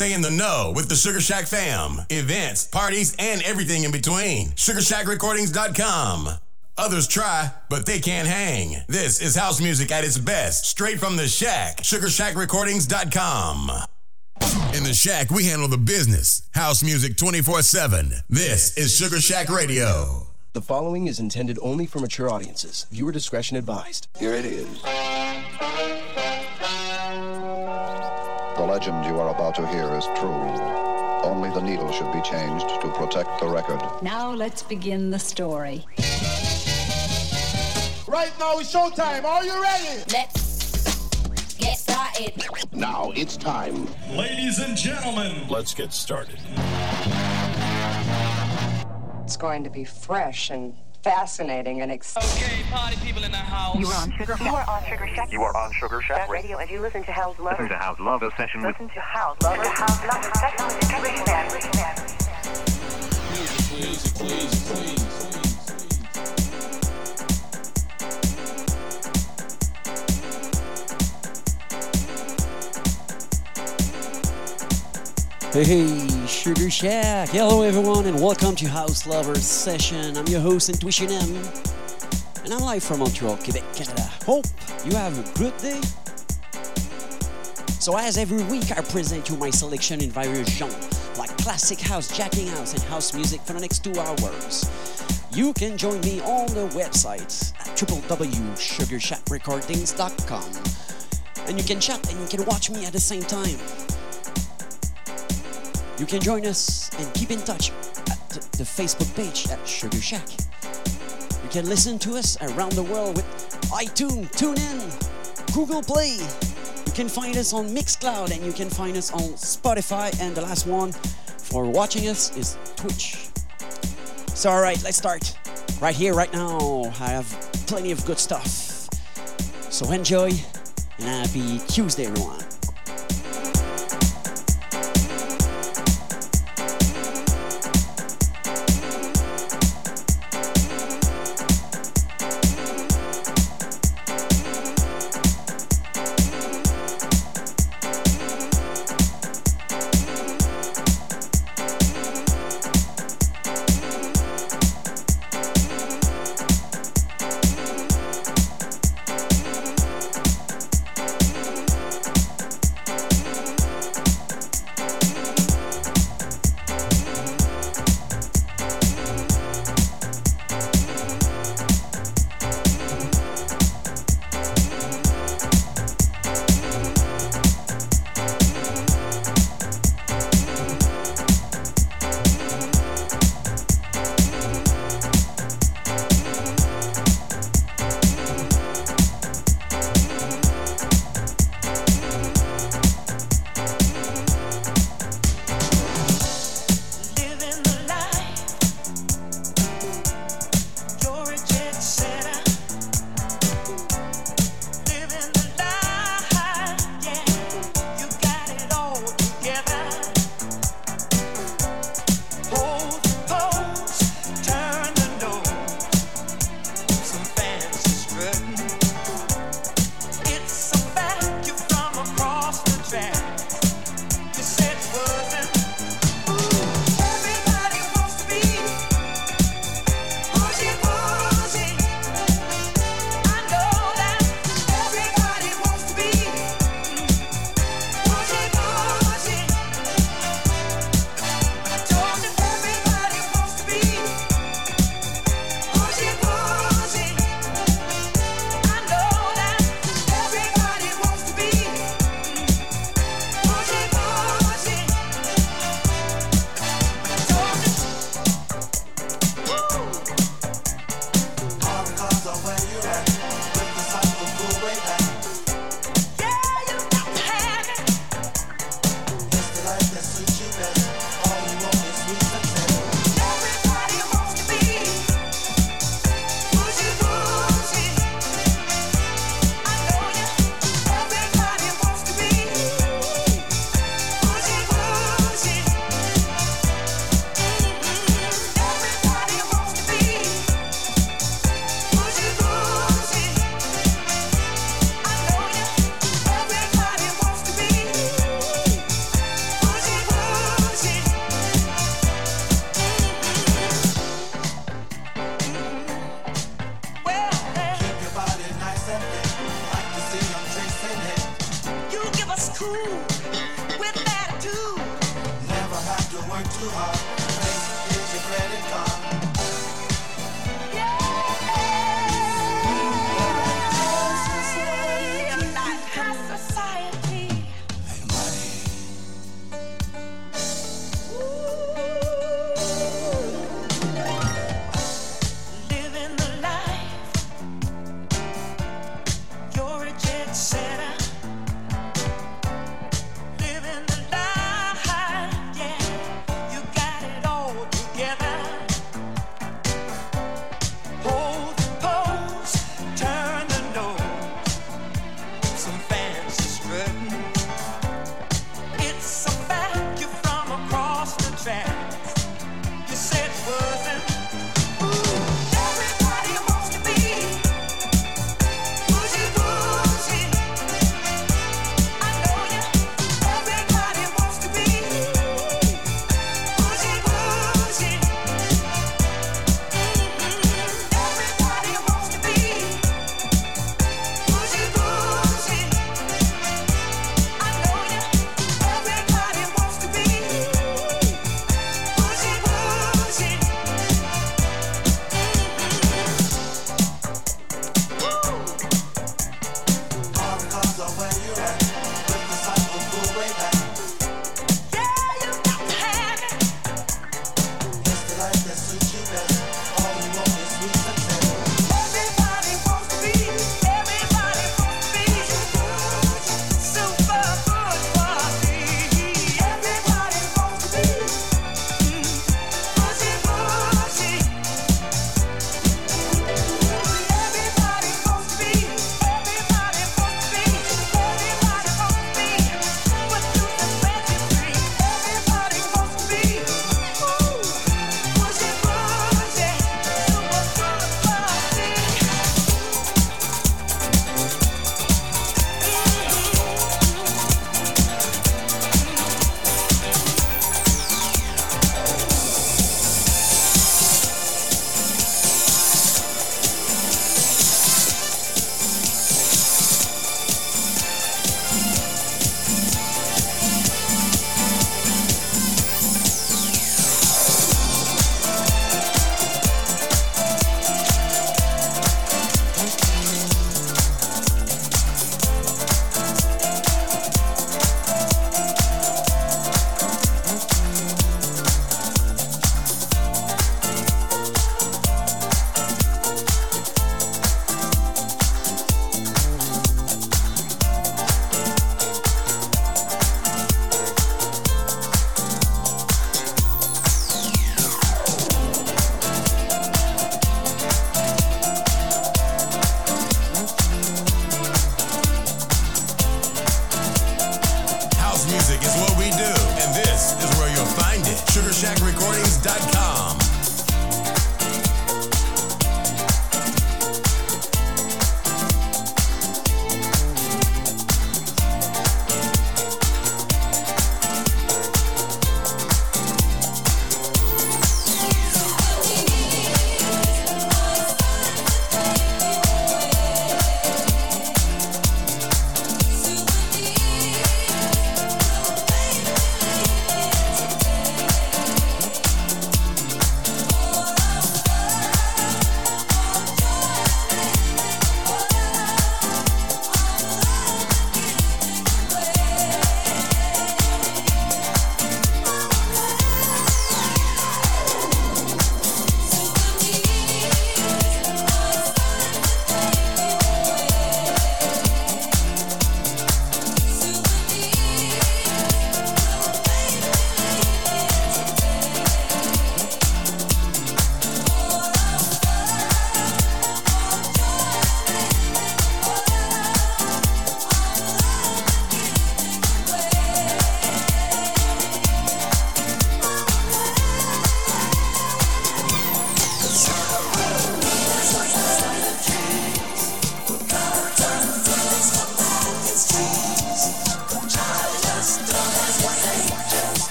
Stay in the know with the Sugar Shack fam. Events, parties, and everything in between. SugarShackRecordings.com. Others try, but they can't hang. This is house music at its best, straight from the shack. SugarShackRecordings.com. In the shack, we handle the business. House music 24 7. This is Sugar Shack Radio. The following is intended only for mature audiences. Viewer discretion advised. Here it is. The legend you are about to hear is true. Only the needle should be changed to protect the record. Now let's begin the story. Right now it's showtime. Are you ready? Let's get started. Now it's time. Ladies and gentlemen, Let's get started. It's going to be fresh and fascinating and exciting. Okay, party people in the house. You are on Sugar Shack. You are on Sugar Shack. You are on Sugar Shack Radio, and you listen to House Lovers. Listen to House Lover session with Listen to House Lovers. Listen to House Lovers session with Sugar Shack. Hey, hey, Sugar Shack. Hello, everyone, and welcome to House Lovers Session. I'm your host, Intuition M, and I'm live from Montreal, Quebec, Canada. Hope you have a good day. So, as every week, I present you my selection in various genres, like classic house, jacking house, and house music for the next two hours. You can join me on the website at www.sugarshackrecordings.com, and you can chat and you can watch me at the same time. You can join us and keep in touch at the, Facebook page at Sugar Shack. You can listen to us around the world with iTunes, TuneIn, Google Play. You can find us on Mixcloud and you can find us on Spotify. And the last one for watching us is Twitch. So, all right, let's start. Right here, right now, I have plenty of good stuff. So, enjoy and happy Tuesday, everyone.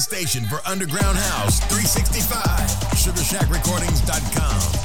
Station for Underground House 365. SugarShackRecordings.com.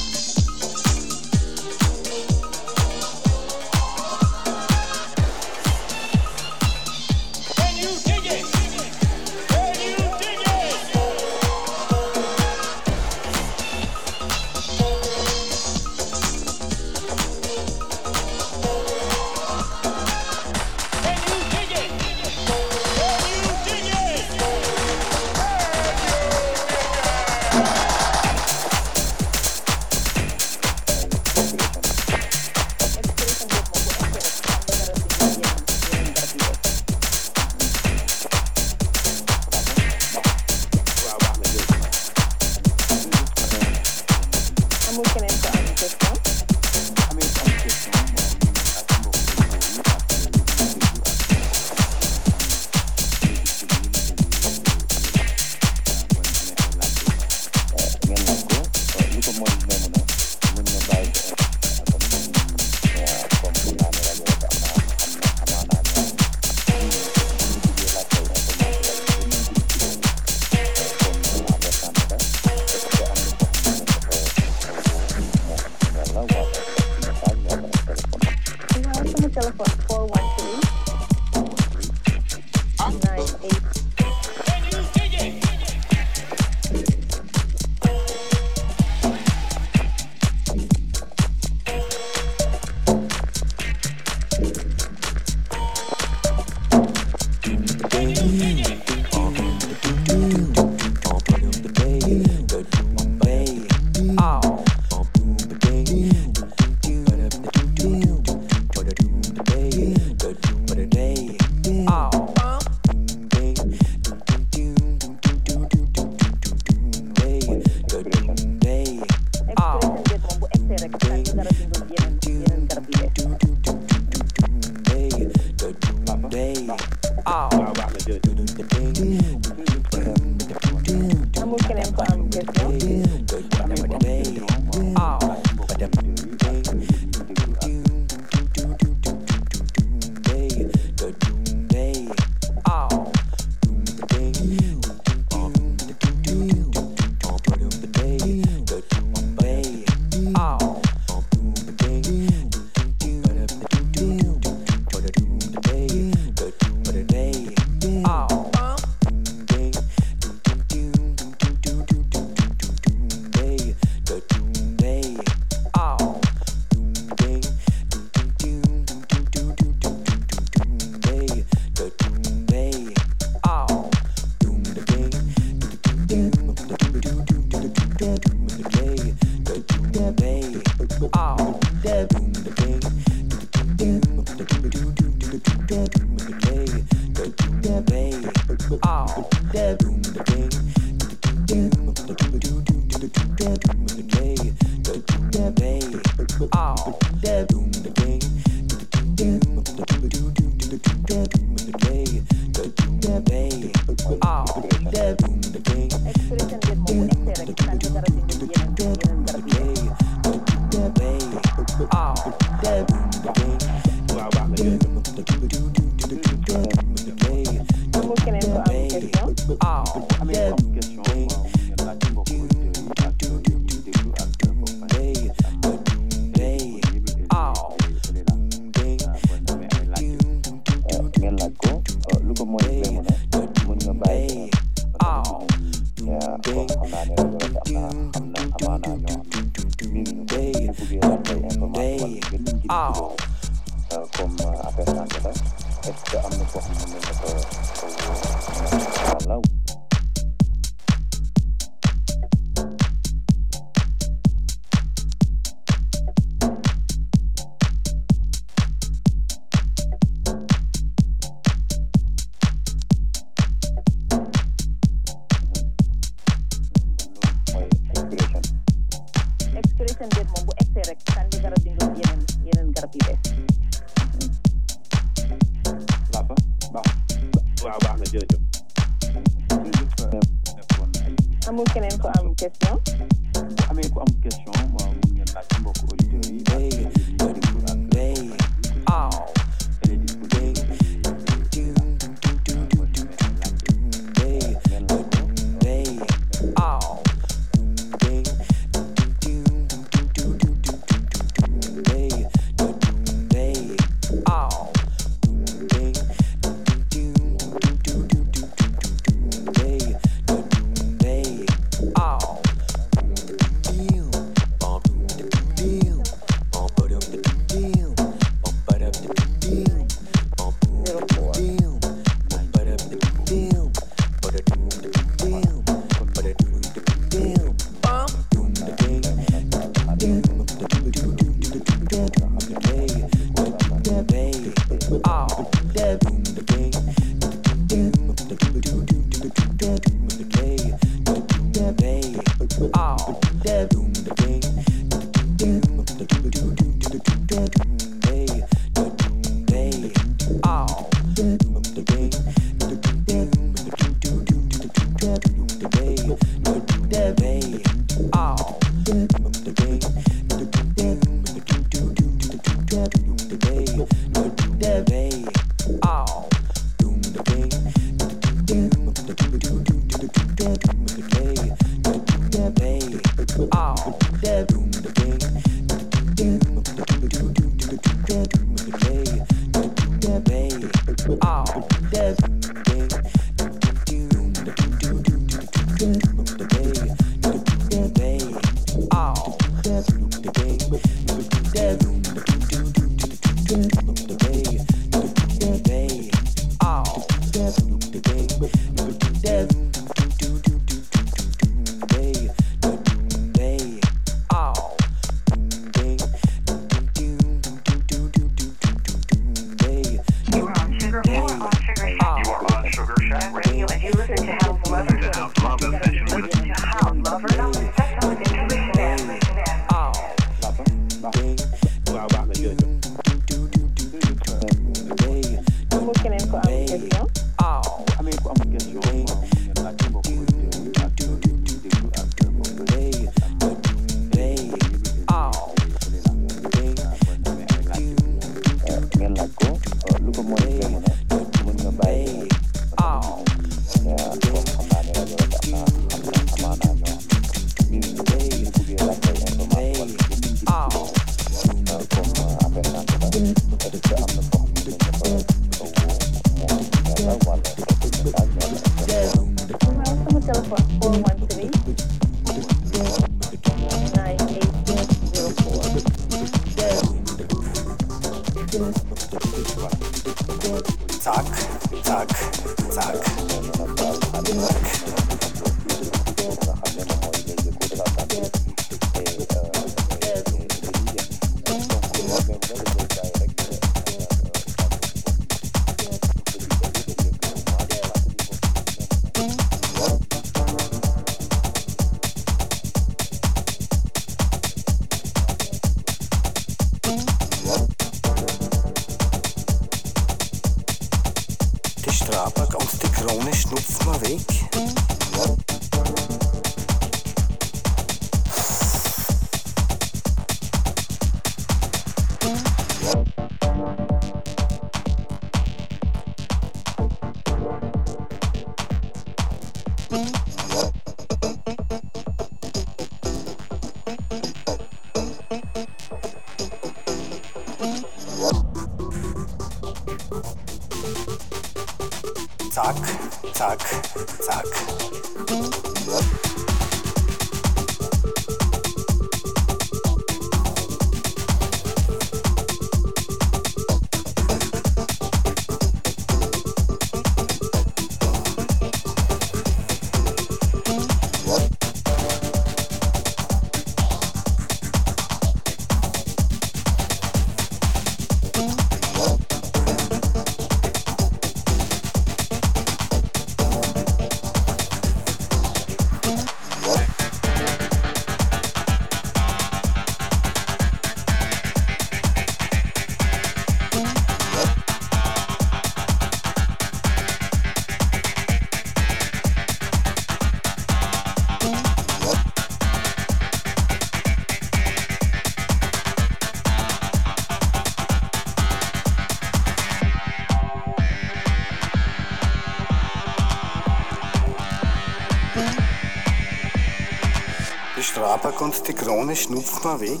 Strabag und die Krone schnupft mal weg.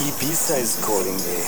Ibiza is calling me.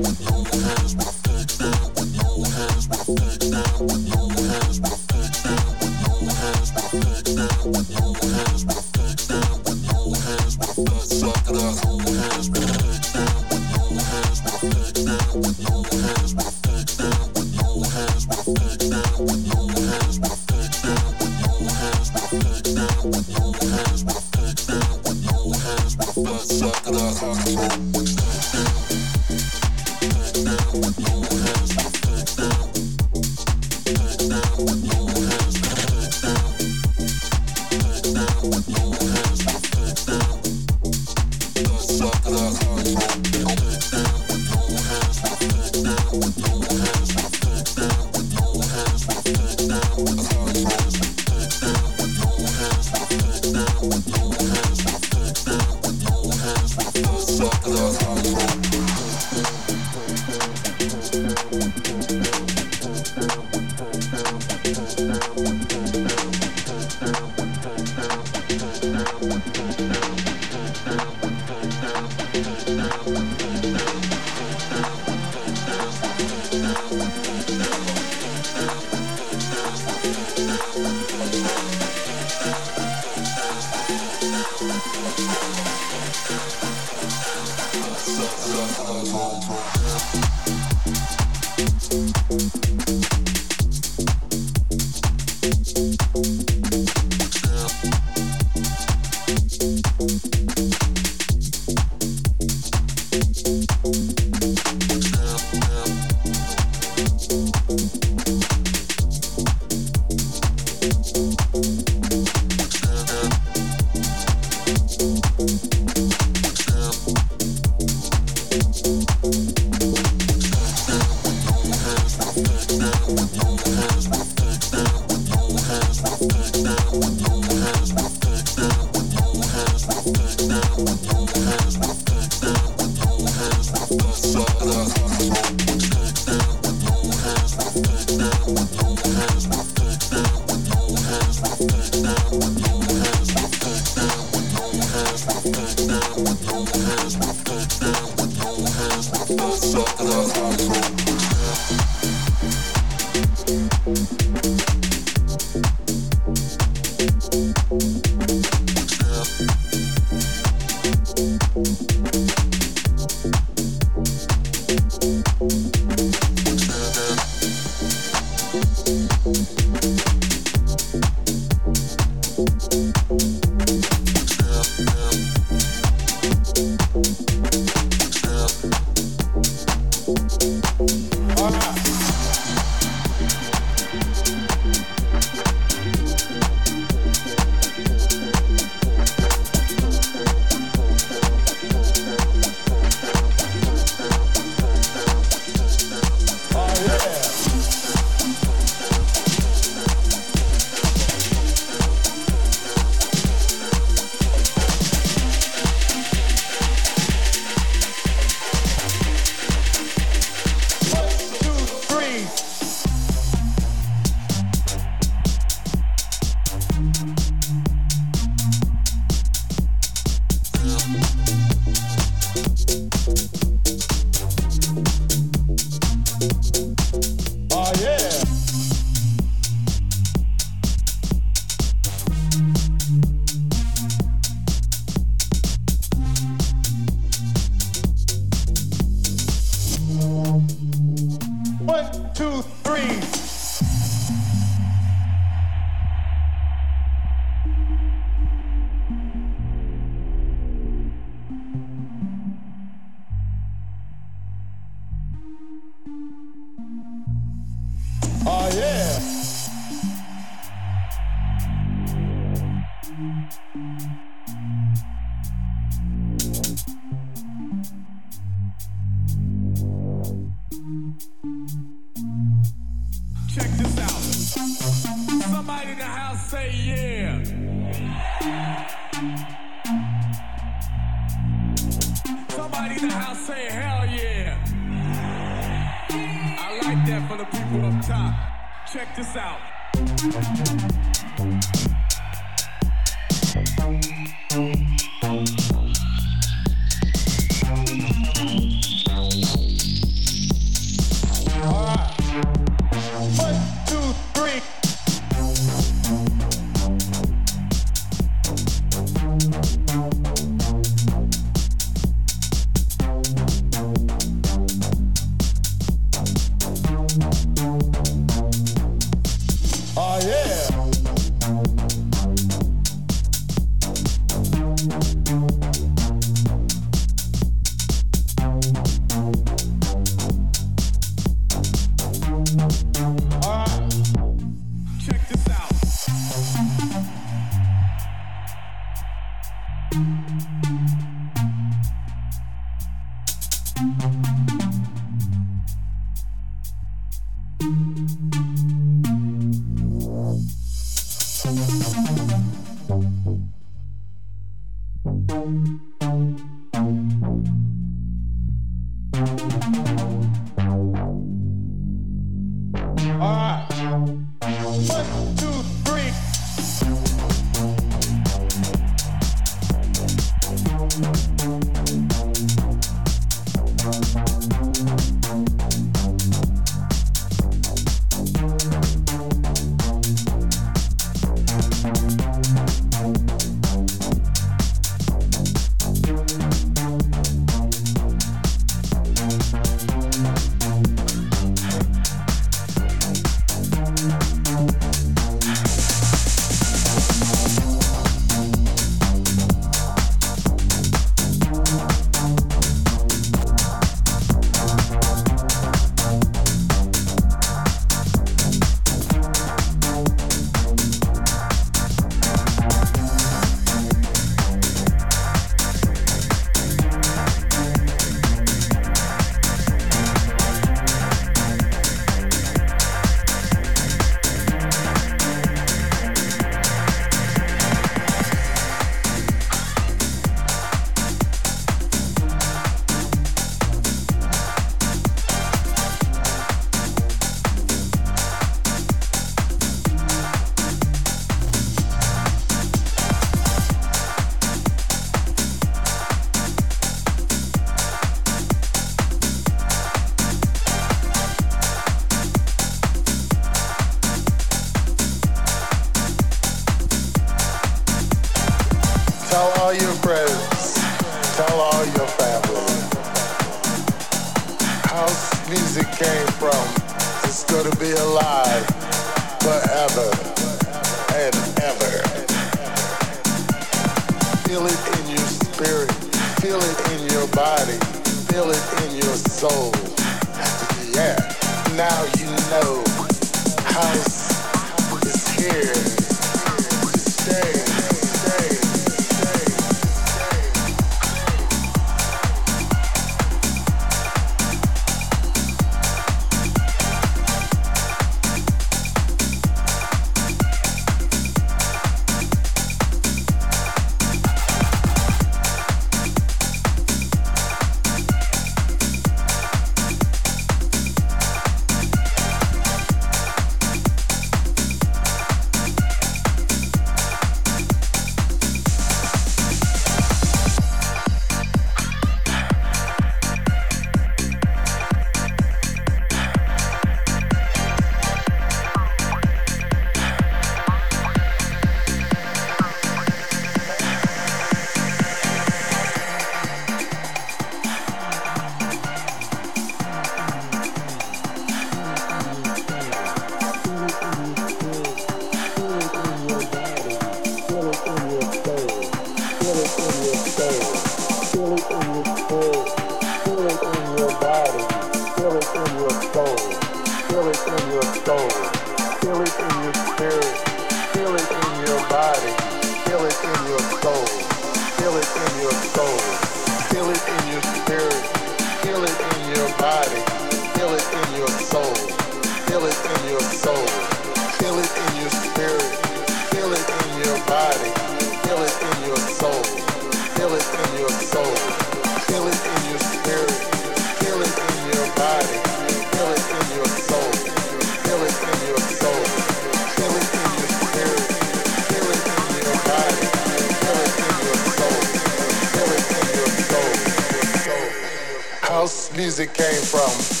It came from.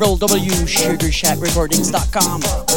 www.sugarshackrecordings.com.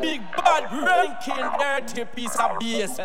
big bad ranking dirty piece of bass.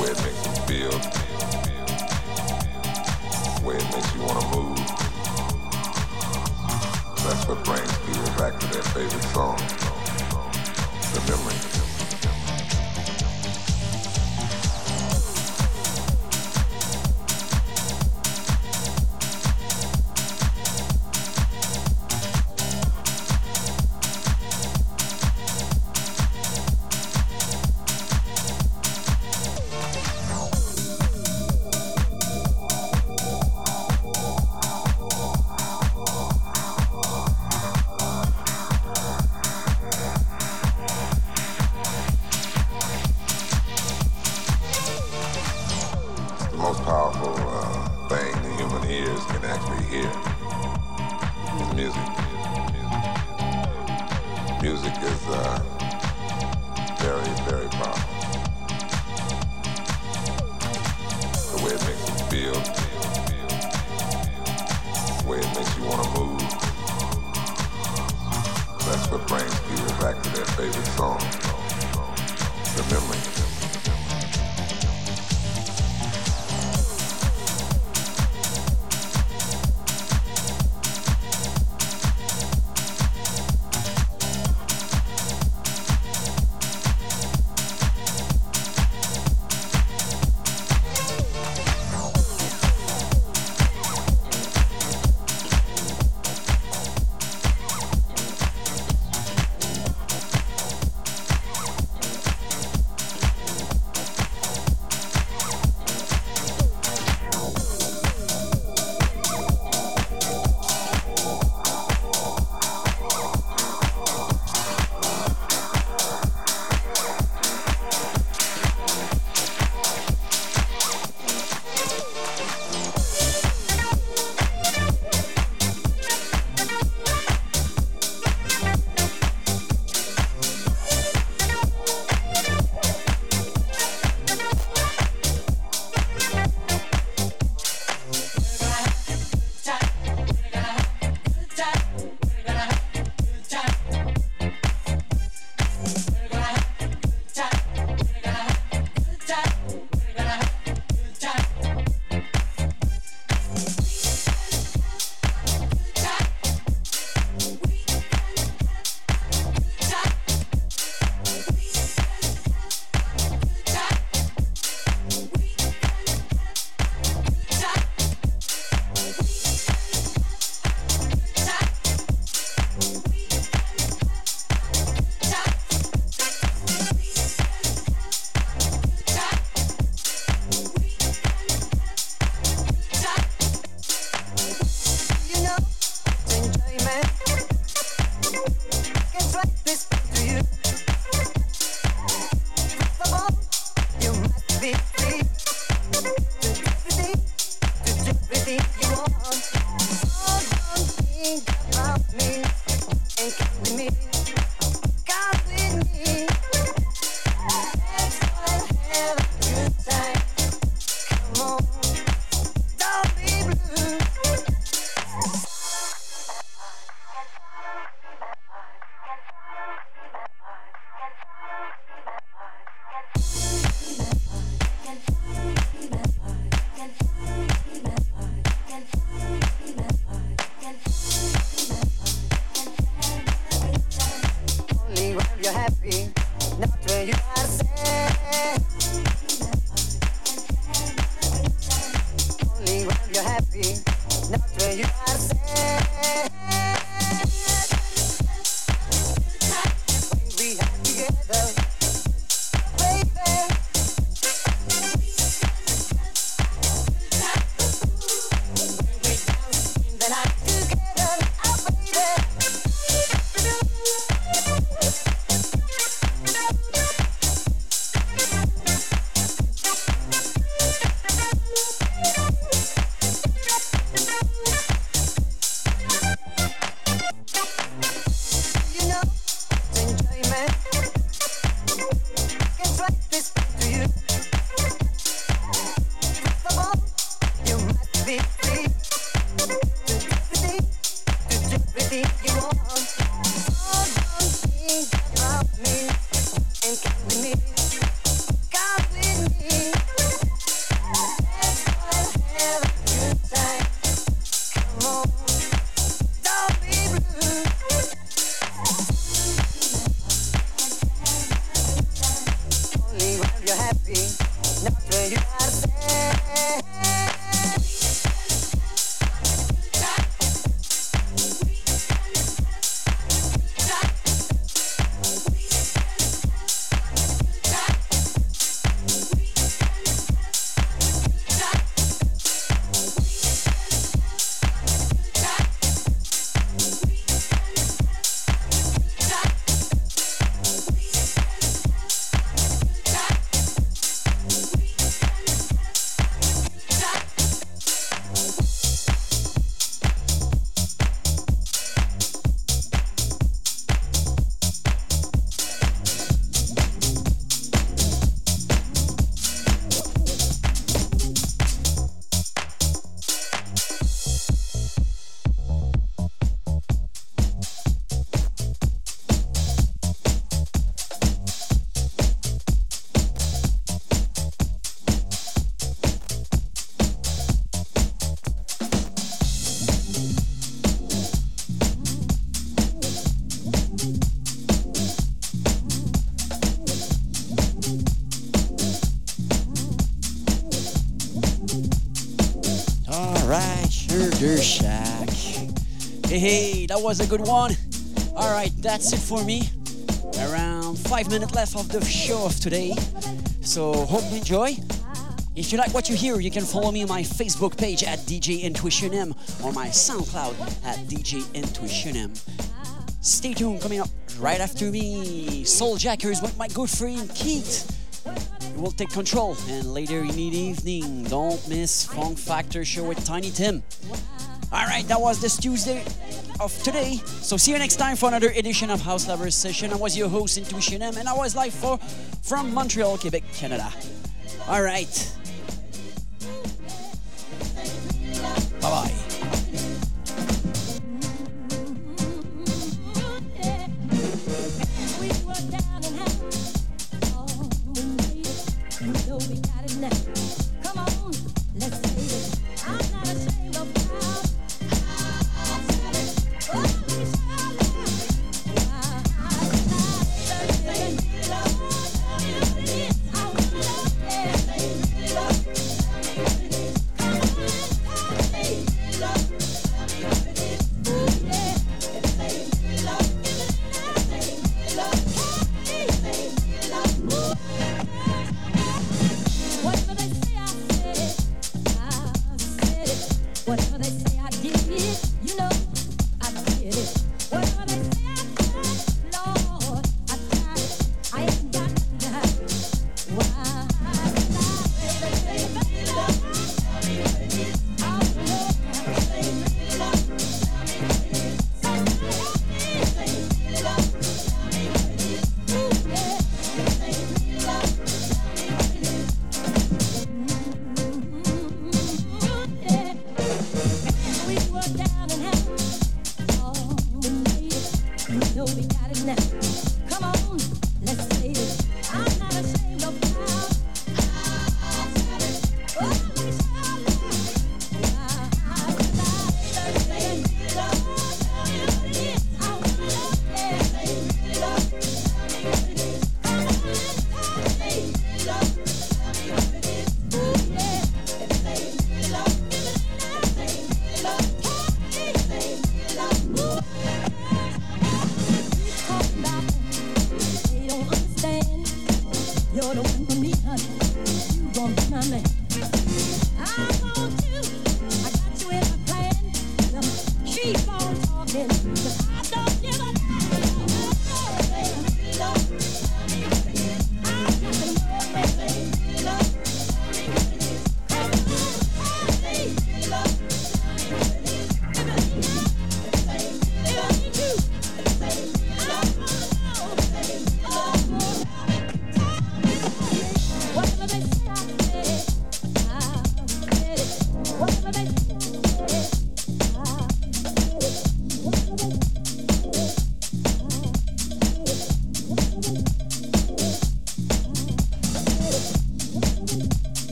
Way it makes you feel. Way it makes you want to move. That's what brings people back to their favorite song. The memory. That was a good one. All right, that's it for me. Around five minutes left of the show of today. So hope you enjoy. If you like what you hear, you can follow me on my Facebook page at DJ Intuition M or my SoundCloud at DJ Intuition M. Stay tuned, coming up right after me. Soul Jackers with my good friend Keith. We will take control, and later in the evening, don't miss Funk Factor Show with Tiny Tim. All right, that was this Tuesday of today. So see you next time for another edition of House Lovers Session. I was your host Intuition M, and I was live for from Montreal, Quebec, Canada. All right. Bye bye. Whatever they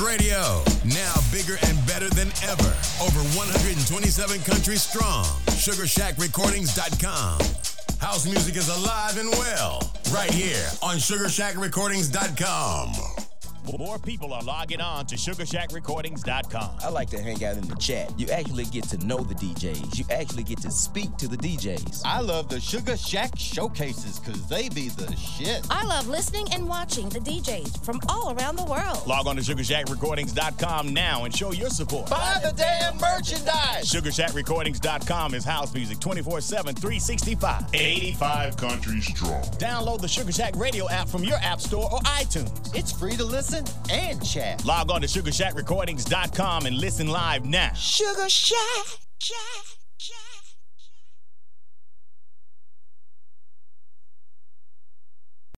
Radio, now bigger and better than ever. Over 127 countries strong. SugarShackRecordings.com. House music is alive and well, right here on SugarShackRecordings.com. More people are logging on to SugarShackRecordings.com. I like to hang out in the chat. You actually get to know the DJs. You actually get to speak to the DJs. I love the Sugar Shack showcases because they be the shit. I love listening and watching the DJs from all around the world. Log on to SugarShackRecordings.com now and show your support. Buy the damn merchandise. SugarShackRecordings.com is house music 24 7, 365. 85 countries strong. Download the Sugar Shack Radio app from your App Store or iTunes. It's free to listen and chat. Log on to SugarShackRecordings.com and listen live now. Sugar Shack.